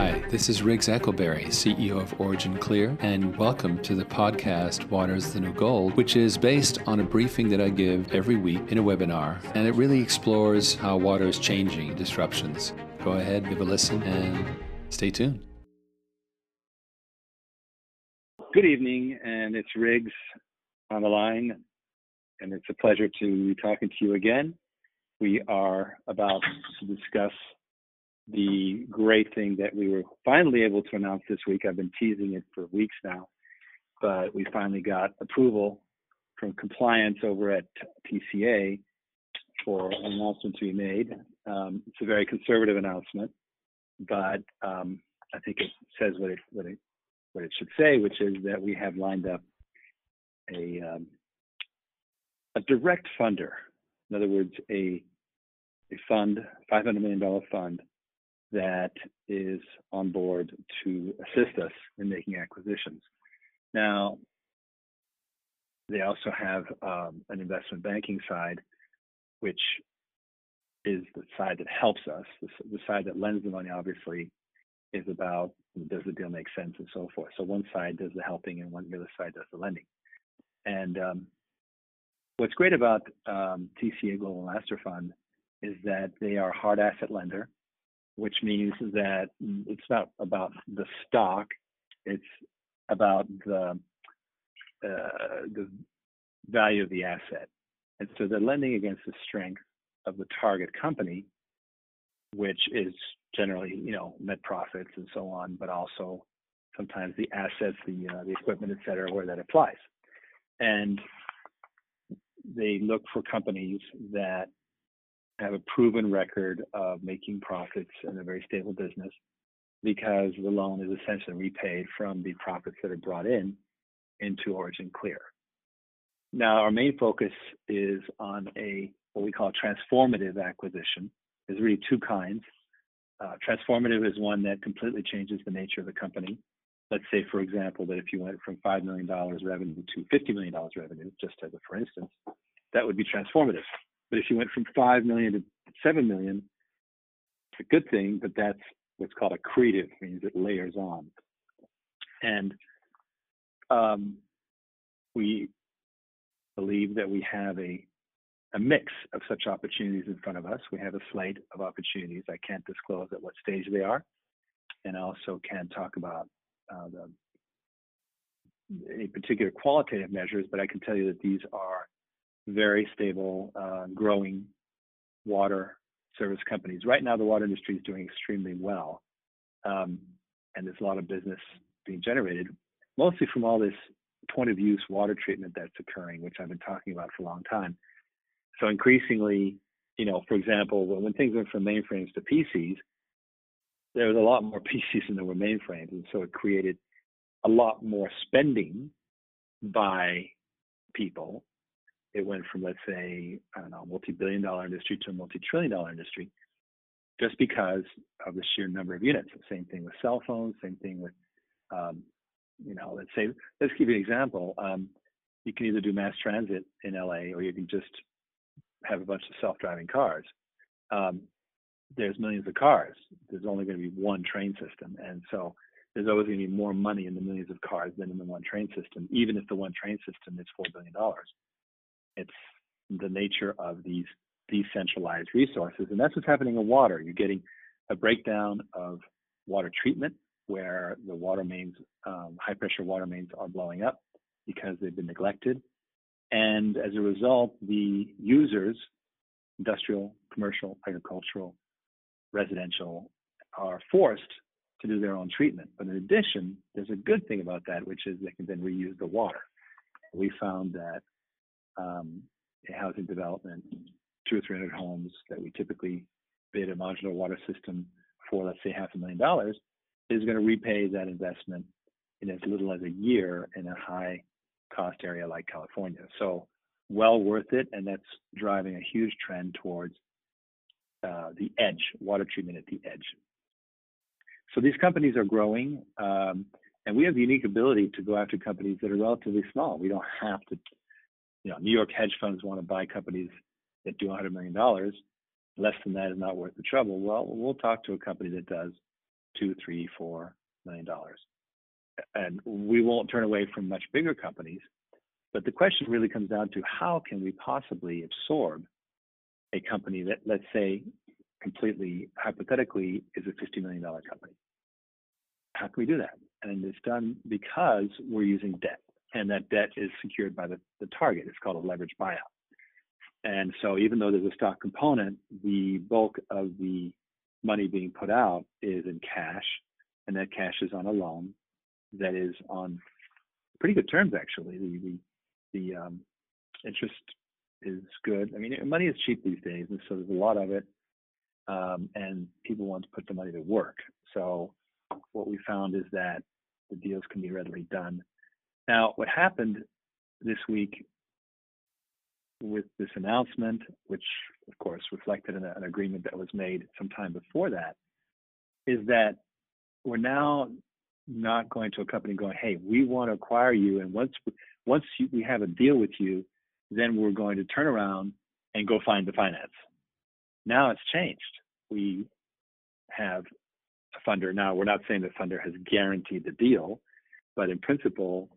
Hi, this is Riggs Eckelberry, CEO of Origin Clear, and welcome to the podcast Water's the New Gold, which is based on a briefing that I give every week in a webinar, and it really explores how water is changing disruptions. Go ahead, give a listen, and stay tuned. Good evening, and it's Riggs on the line, and it's a pleasure to be talking to you again. We are about to discuss the great thing that we were finally able to announce this week. I've been teasing it for weeks now, but we finally got approval from compliance over at TCA for an announcement to be made. Um, it's a very conservative announcement, but um, I think it says what it, what it what it should say, which is that we have lined up a um, a direct funder. In other words, a a fund, $500 million fund that is on board to assist us in making acquisitions. Now, they also have um, an investment banking side, which is the side that helps us. The, the, side that lends the money, obviously, is about does the deal make sense and so forth. So one side does the helping, and one the other side does the lending. And um, what's great about um, TCA Global Master Fund is that they are a hard asset lender which means that it's not about the stock, it's about the uh, the value of the asset. And so they're lending against the strength of the target company, which is generally, you know, net profits and so on, but also sometimes the assets, the uh, the equipment, et cetera, where that applies. And they look for companies that have a proven record of making profits and a very stable business because the loan is essentially repaid from the profits that are brought in into Origin Clear. Now, our main focus is on a what we call a transformative acquisition. There's really two kinds. Uh, transformative is one that completely changes the nature of the company. Let's say, for example, that if you went from $5 million revenue to $50 million revenue, just as a for instance, that would be transformative. But if you went from five million to seven million, it's a good thing, but that's what's called accretive, means it layers on. And um, we believe that we have a a mix of such opportunities in front of us. We have a slate of opportunities. I can't disclose at what stage they are, and I also can't talk about uh, the, any particular qualitative measures, but I can tell you that these are very stable, uh, growing water service companies. Right now, the water industry is doing extremely well, um, and there's a lot of business being generated, mostly from all this point of use water treatment that's occurring, which I've been talking about for a long time. So increasingly, you know, for example, when things went from mainframes to PCs, there was a lot more PCs than there were mainframes, and so it created a lot more spending by people it went from let's say I don't know multi-billion dollar industry to a multi-trillion dollar industry just because of the sheer number of units. Same thing with cell phones. Same thing with um, you know let's say let's give you an example. Um, you can either do mass transit in LA or you can just have a bunch of self-driving cars. Um, there's millions of cars. There's only going to be one train system, and so there's always going to be more money in the millions of cars than in the one train system, even if the one train system is four billion dollars. It's the nature of these decentralized resources. And that's what's happening in water. You're getting a breakdown of water treatment where the water mains, um, high pressure water mains are blowing up because they've been neglected. And as a result, the users, industrial, commercial, agricultural, residential, are forced to do their own treatment. But in addition, there's a good thing about that, which is they can then reuse the water. We found that um, housing development, two or three hundred homes that we typically bid a modular water system for, let's say half a million dollars, is going to repay that investment in as little as a year in a high cost area like California. So well worth it, and that's driving a huge trend towards uh, the edge, water treatment at the edge. So these companies are growing, um, and we have the unique ability to go after companies that are relatively small. We don't have to you know, New York hedge funds want to buy companies that do $100 million. Less than that is not worth the trouble. Well, we'll talk to a company that does two, three, four million dollars. And we won't turn away from much bigger companies, but the question really comes down to how can we possibly absorb a company that, let's say, completely hypothetically is a $50 million company? How can we do that? And it's done because we're using debt, and that debt is secured by the, the target. It's called a leverage buyout. And so, even though there's a stock component, the bulk of the money being put out is in cash, and that cash is on a loan that is on pretty good terms, actually. The, the, the um, interest is good. I mean, money is cheap these days, and so there's a lot of it, um, and people want to put the money to work. So, what we found is that the deals can be readily done. Now, what happened this week with this announcement, which of course reflected in an agreement that was made some time before that, is that we're now not going to a company going, "Hey, we want to acquire you, and once once you, we have a deal with you, then we're going to turn around and go find the finance." Now it's changed. We have a funder. Now we're not saying the funder has guaranteed the deal, but in principle,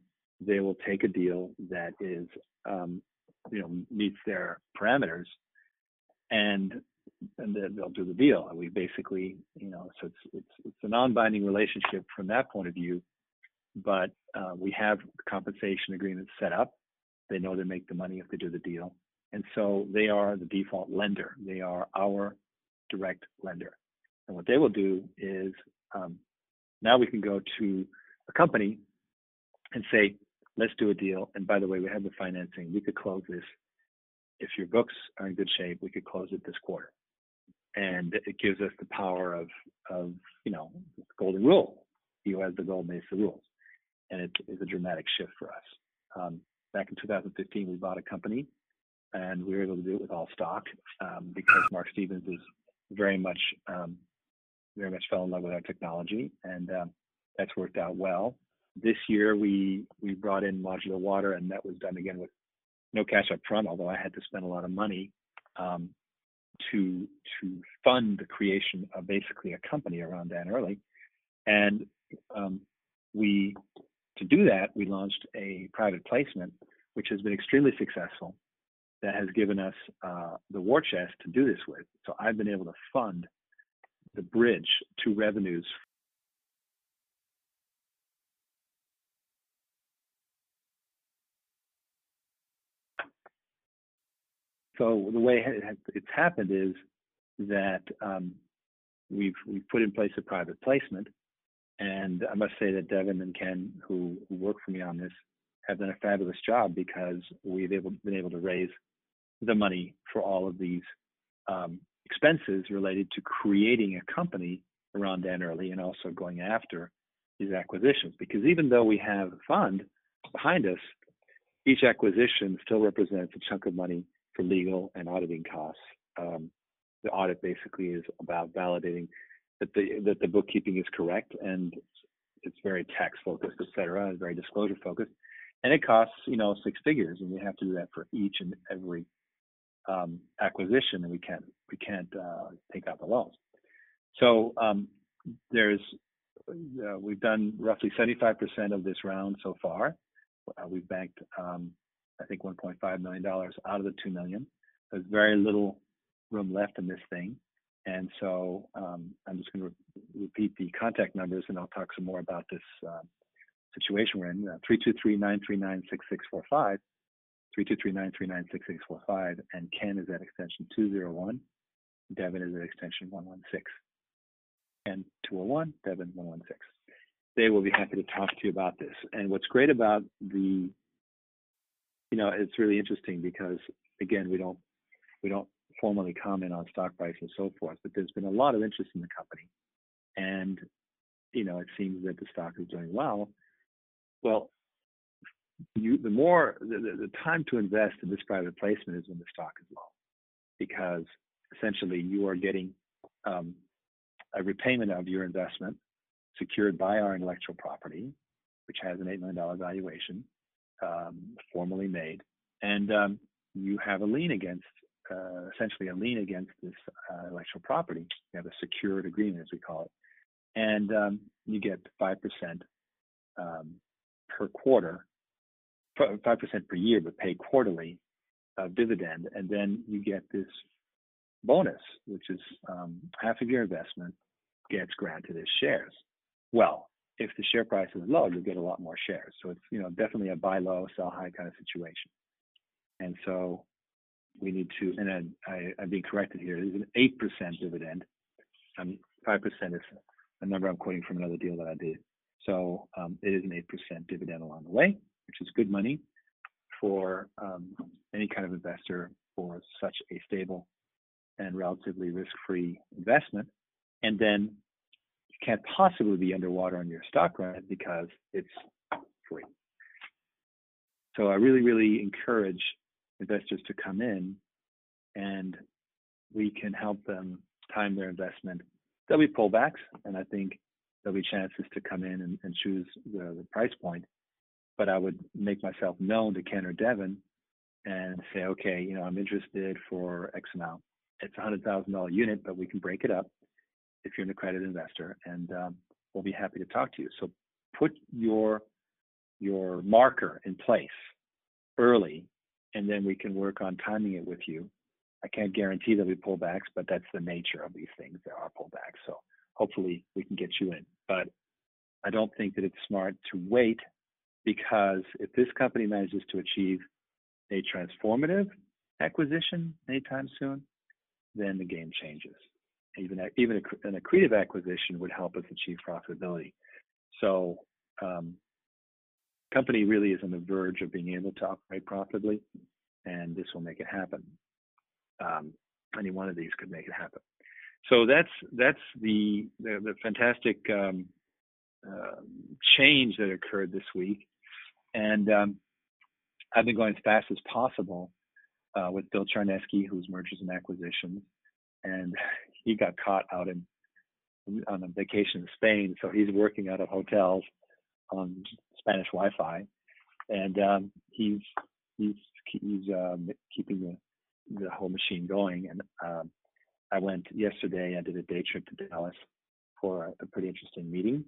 they will take a deal that is um, you know meets their parameters, and and then they'll do the deal. And we basically, you know, so it's it's it's a non-binding relationship from that point of view, but uh, we have compensation agreements set up. They know they make the money if they do the deal, and so they are the default lender. They are our direct lender, and what they will do is um, now we can go to a company and say, let's do a deal. And by the way, we have the financing. We could close this. If your books are in good shape, we could close it this quarter. And it gives us the power of, of you know, golden rule. You has the gold makes the rules. And it is a dramatic shift for us. Um, back in 2015, we bought a company and we were able to do it with all stock um, because Mark Stevens is very much, um, very much fell in love with our technology. And um, that's worked out well. This year we we brought in modular water, and that was done again with no cash up front, although I had to spend a lot of money um, to to fund the creation of basically a company around Dan Early. And um, we to do that, we launched a private placement, which has been extremely successful. That has given us uh, the war chest to do this with. So I've been able to fund the bridge to revenues So the way it's happened is that um, we've we've put in place a private placement, and I must say that Devin and Ken, who, who work for me on this, have done a fabulous job because we've able, been able to raise the money for all of these um, expenses related to creating a company around Dan Early and also going after these acquisitions. Because even though we have a fund behind us, each acquisition still represents a chunk of money for legal and auditing costs. Um, the audit basically is about validating that the that the bookkeeping is correct and it's very tax focused, et cetera, and very disclosure focused. And it costs, you know, six figures, and we have to do that for each and every um, acquisition, and we can't we can't uh, take out the loans. So um, there's uh, we've done roughly 75% of this round so far. Uh, we've banked um, I think 1.5 million dollars out of the 2 million. There's very little room left in this thing, and so um, I'm just going to re- repeat the contact numbers, and I'll talk some more about this uh, situation we're in. Uh, 323-939-6645, 323-939-6645, and Ken is at extension 201. Devin is at extension 116. And 201, Devin 116. They will be happy to talk to you about this. And what's great about the you know, it's really interesting because again, we don't we don't formally comment on stock price and so forth, but there's been a lot of interest in the company, and you know, it seems that the stock is doing well. Well, you the more the, the, the time to invest in this private placement is when the stock is low, because essentially you are getting um, a repayment of your investment secured by our intellectual property, which has an $8 million valuation um, formally made, and um, you have a lien against, uh, essentially a lien against this uh, intellectual property. You have a secured agreement, as we call it. and um, you get five percent um, per quarter, five percent per year, but pay quarterly uh, dividend, and then you get this bonus, which is um, half of your investment gets granted as shares. Well, if the share price is low, you'll get a lot more shares. So it's you know definitely a buy low, sell high kind of situation. And so we need to, and I, am being corrected here. Is an eight percent dividend. Um, five percent is a number I'm quoting from another deal that I did. So um, it is an eight percent dividend along the way, which is good money for um, any kind of investor for such a stable and relatively risk-free investment. And then can't possibly be underwater on your stock rent because it's free. So I really, really encourage investors to come in and we can help them time their investment. There'll be pullbacks, and I think there'll be chances to come in and, and choose the, the, price point. But I would make myself known to Ken or Devin and say, okay, you know, I'm interested for X amount. It's a hundred thousand dollar unit, but we can break it up if you're an accredited investor, and um, we'll be happy to talk to you. So put your your marker in place early, and then we can work on timing it with you. I can't guarantee there'll be pullbacks, but that's the nature of these things. There are pullbacks, so hopefully we can get you in. But I don't think that it's smart to wait because if this company manages to achieve a transformative acquisition anytime soon, then the game changes even even an accretive acquisition would help us achieve profitability. So, um, company really is on the verge of being able to operate profitably, and this will make it happen. Um, any one of these could make it happen. So that's that's the the, the fantastic um, uh, change that occurred this week, and um, I've been going as fast as possible uh, with Bill Charneski, who's mergers and acquisitions, and he got caught out in on a vacation in Spain, so he's working out of hotels on Spanish Wi-Fi, and um, he's he's he's um, keeping the the whole machine going. And um, I went yesterday. I did a day trip to Dallas for a, a pretty interesting meeting.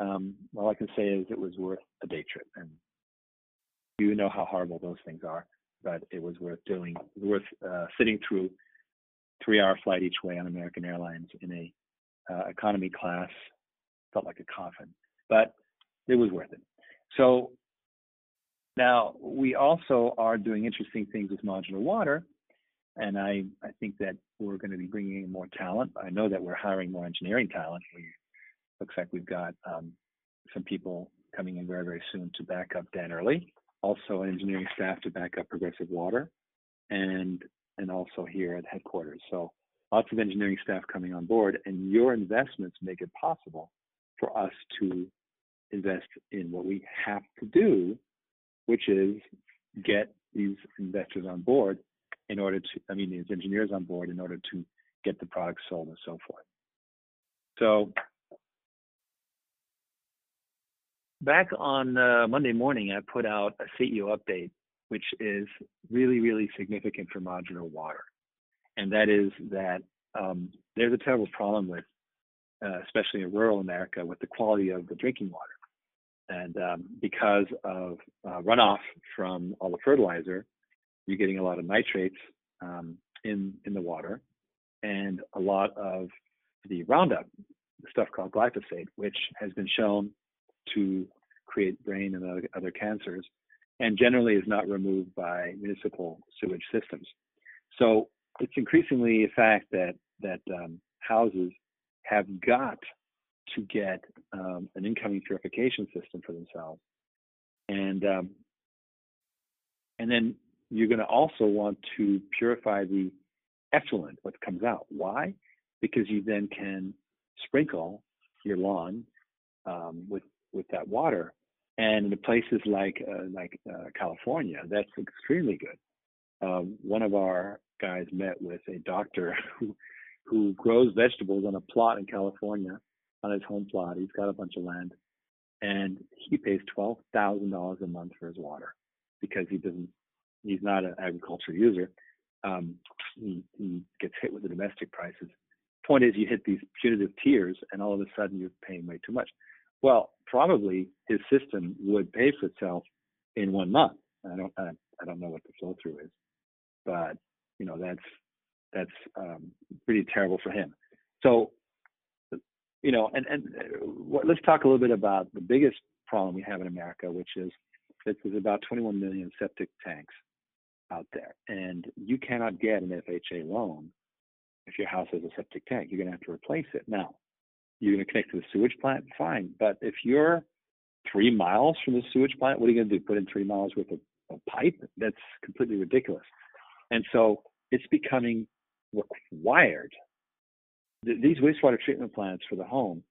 Um, all I can say is it was worth a day trip, and you know how horrible those things are, but it was worth doing. It was worth uh, sitting through three hour flight each way on American Airlines in a uh, economy class. Felt like a coffin, but it was worth it. So now we also are doing interesting things with modular water. And I, I think that we're going to be bringing in more talent. I know that we're hiring more engineering talent. We, looks like we've got um, some people coming in very, very soon to back up Dan Early, also engineering staff to back up Progressive Water, and and also here at headquarters. So lots of engineering staff coming on board, and your investments make it possible for us to invest in what we have to do, which is get these investors on board in order to, I mean, these engineers on board in order to get the product sold and so forth. So back on uh, Monday morning, I put out a CEO update which is really, really significant for modular water. And that is that um, there's a terrible problem with, uh, especially in rural America, with the quality of the drinking water. And um, because of uh, runoff from all the fertilizer, you're getting a lot of nitrates um, in in the water, and a lot of the Roundup, the stuff called glyphosate, which has been shown to create brain and other, other cancers and generally is not removed by municipal sewage systems. So it's increasingly a fact that that um, houses have got to get um, an incoming purification system for themselves, and um, and then you're going to also want to purify the effluent, what comes out. Why? Because you then can sprinkle your lawn um, with with that water and in places like uh, like uh, California, that's extremely good. Um, one of our guys met with a doctor who who grows vegetables on a plot in California on his home plot. He's got a bunch of land, and he pays twelve thousand dollars a month for his water because he doesn't. He's not an agriculture user. Um, he, he gets hit with the domestic prices. point is, you hit these punitive tiers, and all of a sudden you're paying way too much. Well, probably his system would pay for itself in one month. I don't, I, I don't know what the flow through is, but you know that's that's um, pretty terrible for him. So, you know, and and uh, what, let's talk a little bit about the biggest problem we have in America, which is there's about 21 million septic tanks out there, and you cannot get an FHA loan if your house has a septic tank. You're going to have to replace it. Now, you're going to connect to the sewage plant, fine, but if you're three miles from the sewage plant, what are you going to do? Put in three miles worth of, of pipe? That's completely ridiculous. And so it's becoming required. These wastewater treatment plants for the home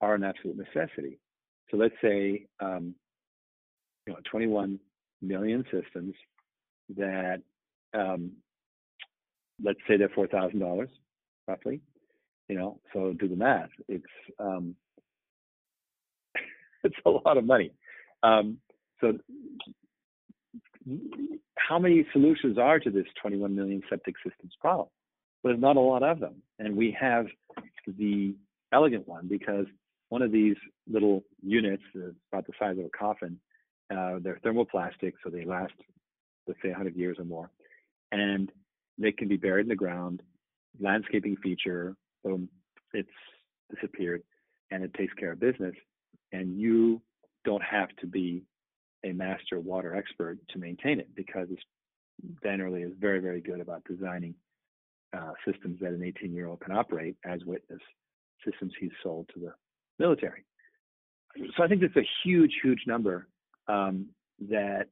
are an absolute necessity. So let's say um, you know 21 million systems that um, let's say they're four thousand dollars roughly. You know, so do the math. It's um, it's a lot of money. Um, so how many solutions are to this 21 million septic systems problem? Well, there's not a lot of them, and we have the elegant one because one of these little units, is about the size of a coffin, uh, they're thermoplastic, so they last, let's say, 100 years or more, and they can be buried in the ground. Landscaping feature, boom, it's disappeared, and it takes care of business. And you don't have to be a master water expert to maintain it because Dan is very, very good about designing uh, systems that an 18 year old can operate, as witness systems he's sold to the military. So I think it's a huge, huge number um, that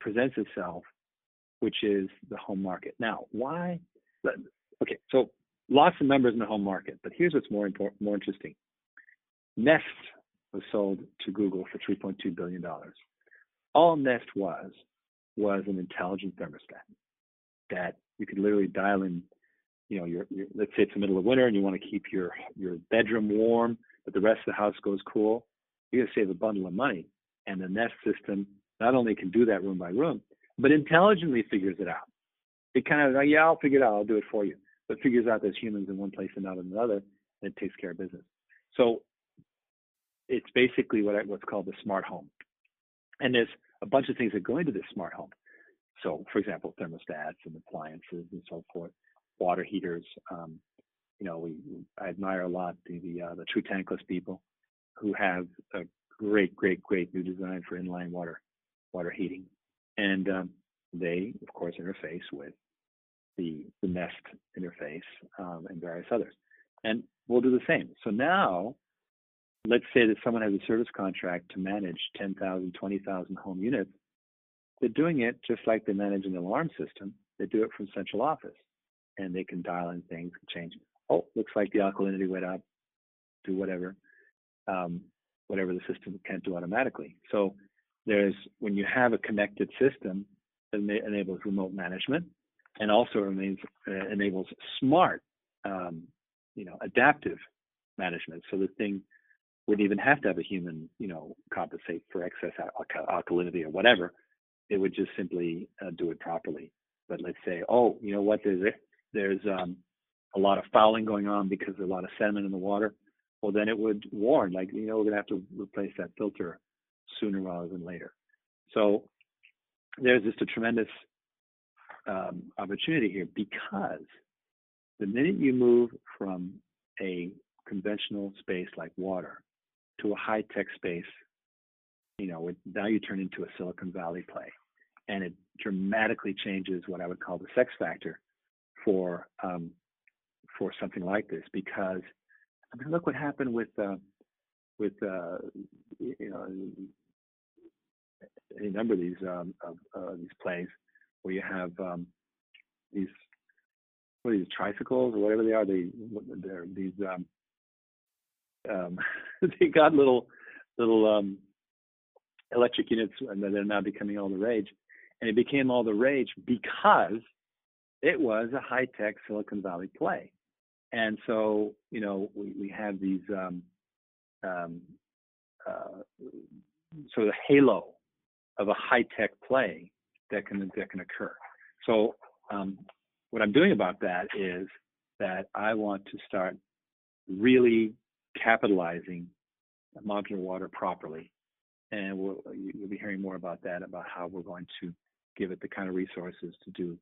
presents itself, which is the home market. Now, why? Okay, so lots of members in the home market, but here's what's more important, more interesting. Nest was sold to Google for 3.2 billion dollars. All Nest was was an intelligent thermostat that you could literally dial in. You know, your, your let's say it's the middle of winter and you want to keep your your bedroom warm, but the rest of the house goes cool. You're gonna save a bundle of money, and the Nest system not only can do that room by room, but intelligently figures it out. It kind of, oh, yeah, I'll figure it out. I'll do it for you but figures out there's humans in one place and not in another, and it takes care of business. So it's basically what I, what's called the smart home. And there's a bunch of things that go into this smart home. So, for example, thermostats and appliances and so forth, water heaters. Um, you know, we I admire a lot the the, uh, the true tankless people who have a great, great, great new design for inline water water heating, and um, they, of course, interface with the, the Nest interface um, and various others. And we'll do the same. So now, let's say that someone has a service contract to manage 10,000, 20,000 home units. They're doing it just like they manage an alarm system. They do it from central office and they can dial in things and change. Oh, looks like the alkalinity went up, do whatever, um, whatever the system can't do automatically. So there's, when you have a connected system that enables remote management, and also remains, uh, enables smart, um, you know, adaptive management. So the thing wouldn't even have to have a human, you know, compensate for excess alkalinity or whatever. It would just simply uh, do it properly. But let's say, oh, you know what? There's there's um, a lot of fouling going on because there's a lot of sediment in the water. Well, then it would warn, like, you know, we're gonna have to replace that filter sooner rather than later. So there's just a tremendous um, opportunity here because the minute you move from a conventional space like water to a high tech space, you know, now you turn into a Silicon Valley play. And it dramatically changes what I would call the sex factor for um, for something like this because I mean, look what happened with uh, with uh, you know any number of these um, of uh, these plays where you have um, these what are these tricycles or whatever they are. They they're these um, um, they got little little um, electric units, and they're now becoming all the rage. And it became all the rage because it was a high tech Silicon Valley play. And so, you know, we, we have these um, um, uh, sort of halo of a high tech play that can that can occur. So um, what I'm doing about that is that I want to start really capitalizing modular water properly. And we'll, you'll be hearing more about that, about how we're going to give it the kind of resources to do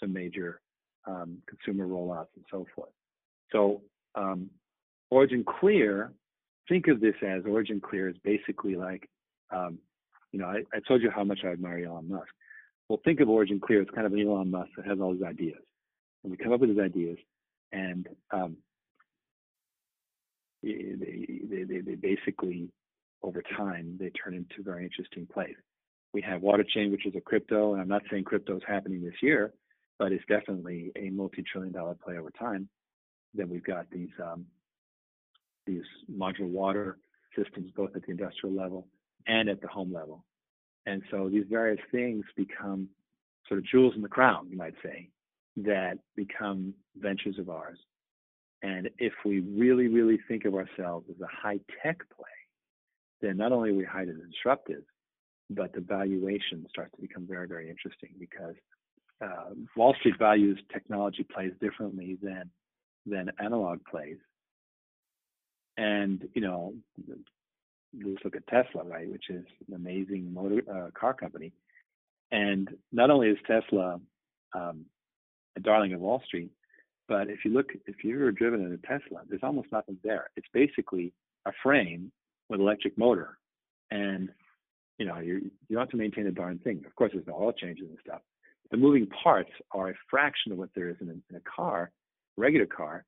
some major um, consumer rollouts and so forth. So um, Origin Clear, think of this as Origin Clear is basically like, um, you know, I, I, told you how much I admire Elon Musk. Well, think of Origin Clear as kind of an Elon Musk that has all these ideas. And we come up with these ideas, and um, they, they, they, basically, over time, they turn into very interesting plays. We have Waterchain, which is a crypto, and I'm not saying crypto is happening this year, but it's definitely a multi-trillion dollar play over time. Then we've got these um, these modular water systems, both at the industrial level and at the home level. And so these various things become sort of jewels in the crown, you might say, that become ventures of ours. And if we really, really think of ourselves as a high tech play, then not only are we highly disruptive, but the valuation starts to become very, very interesting because uh, Wall Street values technology plays differently than than analog plays. And you know, let's look at Tesla, right, which is an amazing motor uh, car company. And not only is Tesla um, a darling of Wall Street, but if you look, if you've ever driven in a Tesla, there's almost nothing there. It's basically a frame with electric motor, and you know you you have to maintain a darn thing. Of course, there's no oil changes and stuff. The moving parts are a fraction of what there is in a, in a car, regular car,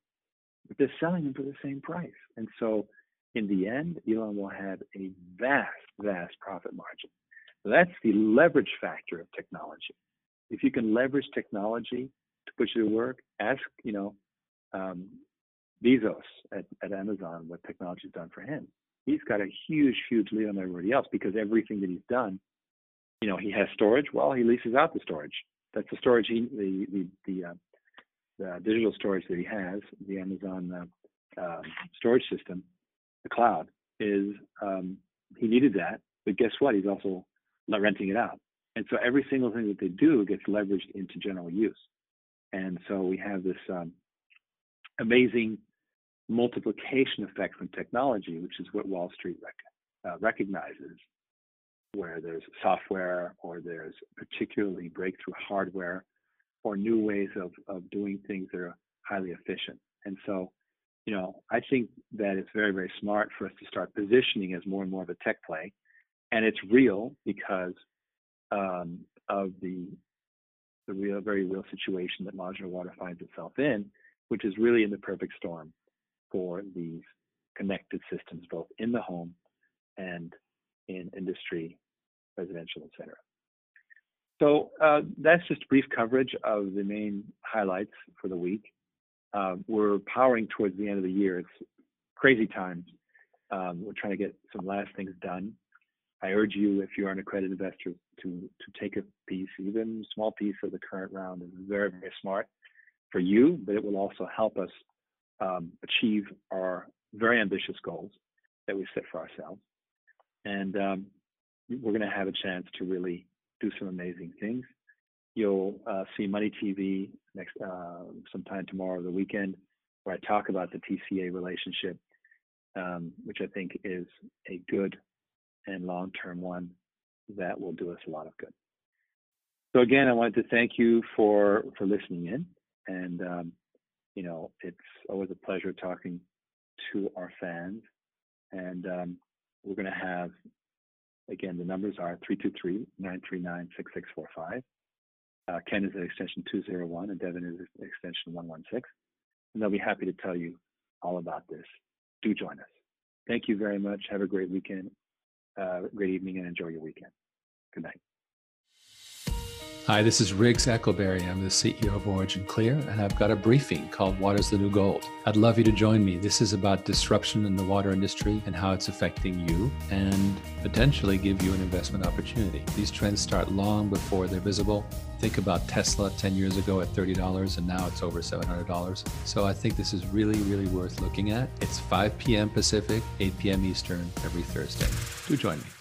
but they're selling them for the same price. And so in the end, Elon will have a vast, vast profit margin. That's the leverage factor of technology. If you can leverage technology to put you to work, ask, you know, um, Bezos at, at Amazon what technology's done for him. He's got a huge, huge lead on everybody else because everything that he's done, you know, he has storage. Well, he leases out the storage. That's the storage he, the the the, uh, the digital storage that he has, the Amazon uh, uh, storage system the cloud is um, he needed that, but guess what? He's also renting it out. And so every single thing that they do gets leveraged into general use. And so we have this um, amazing multiplication effect from technology, which is what Wall Street rec- uh, recognizes, where there's software or there's particularly breakthrough hardware or new ways of, of doing things that are highly efficient. And so you know, I think that it's very, very smart for us to start positioning as more and more of a tech play. And it's real because um, of the the real, very real situation that modular water finds itself in, which is really in the perfect storm for these connected systems, both in the home and in industry, residential, etc. So uh, that's just brief coverage of the main highlights for the week. Uh, we're powering towards the end of the year. It's crazy times. Um, we're trying to get some last things done. I urge you, if you're an accredited investor, to to take a piece, even small piece of the current round. is very very smart for you, but it will also help us um, achieve our very ambitious goals that we set for ourselves. And um, we're going to have a chance to really do some amazing things. You'll uh, see Money TV next uh, sometime tomorrow, or the weekend, where I talk about the TCA relationship, um, which I think is a good and long-term one that will do us a lot of good. So again, I wanted to thank you for for listening in, and um, you know it's always a pleasure talking to our fans, and um, we're going to have again the numbers are 323-939-6645 uh, Ken is at extension 201 and Devin is at extension 116. And they'll be happy to tell you all about this. Do join us. Thank you very much. Have a great weekend, uh, great evening, and enjoy your weekend. Good night. Hi, this is Riggs Eckelberry. I'm the CEO of Origin Clear, and I've got a briefing called Water's the New Gold. I'd love you to join me. This is about disruption in the water industry and how it's affecting you and potentially give you an investment opportunity. These trends start long before they're visible. Think about Tesla 10 years ago at $30 and now it's over $700. So I think this is really, really worth looking at. It's 5 p.m. Pacific, 8 p.m. Eastern every Thursday. Do join me.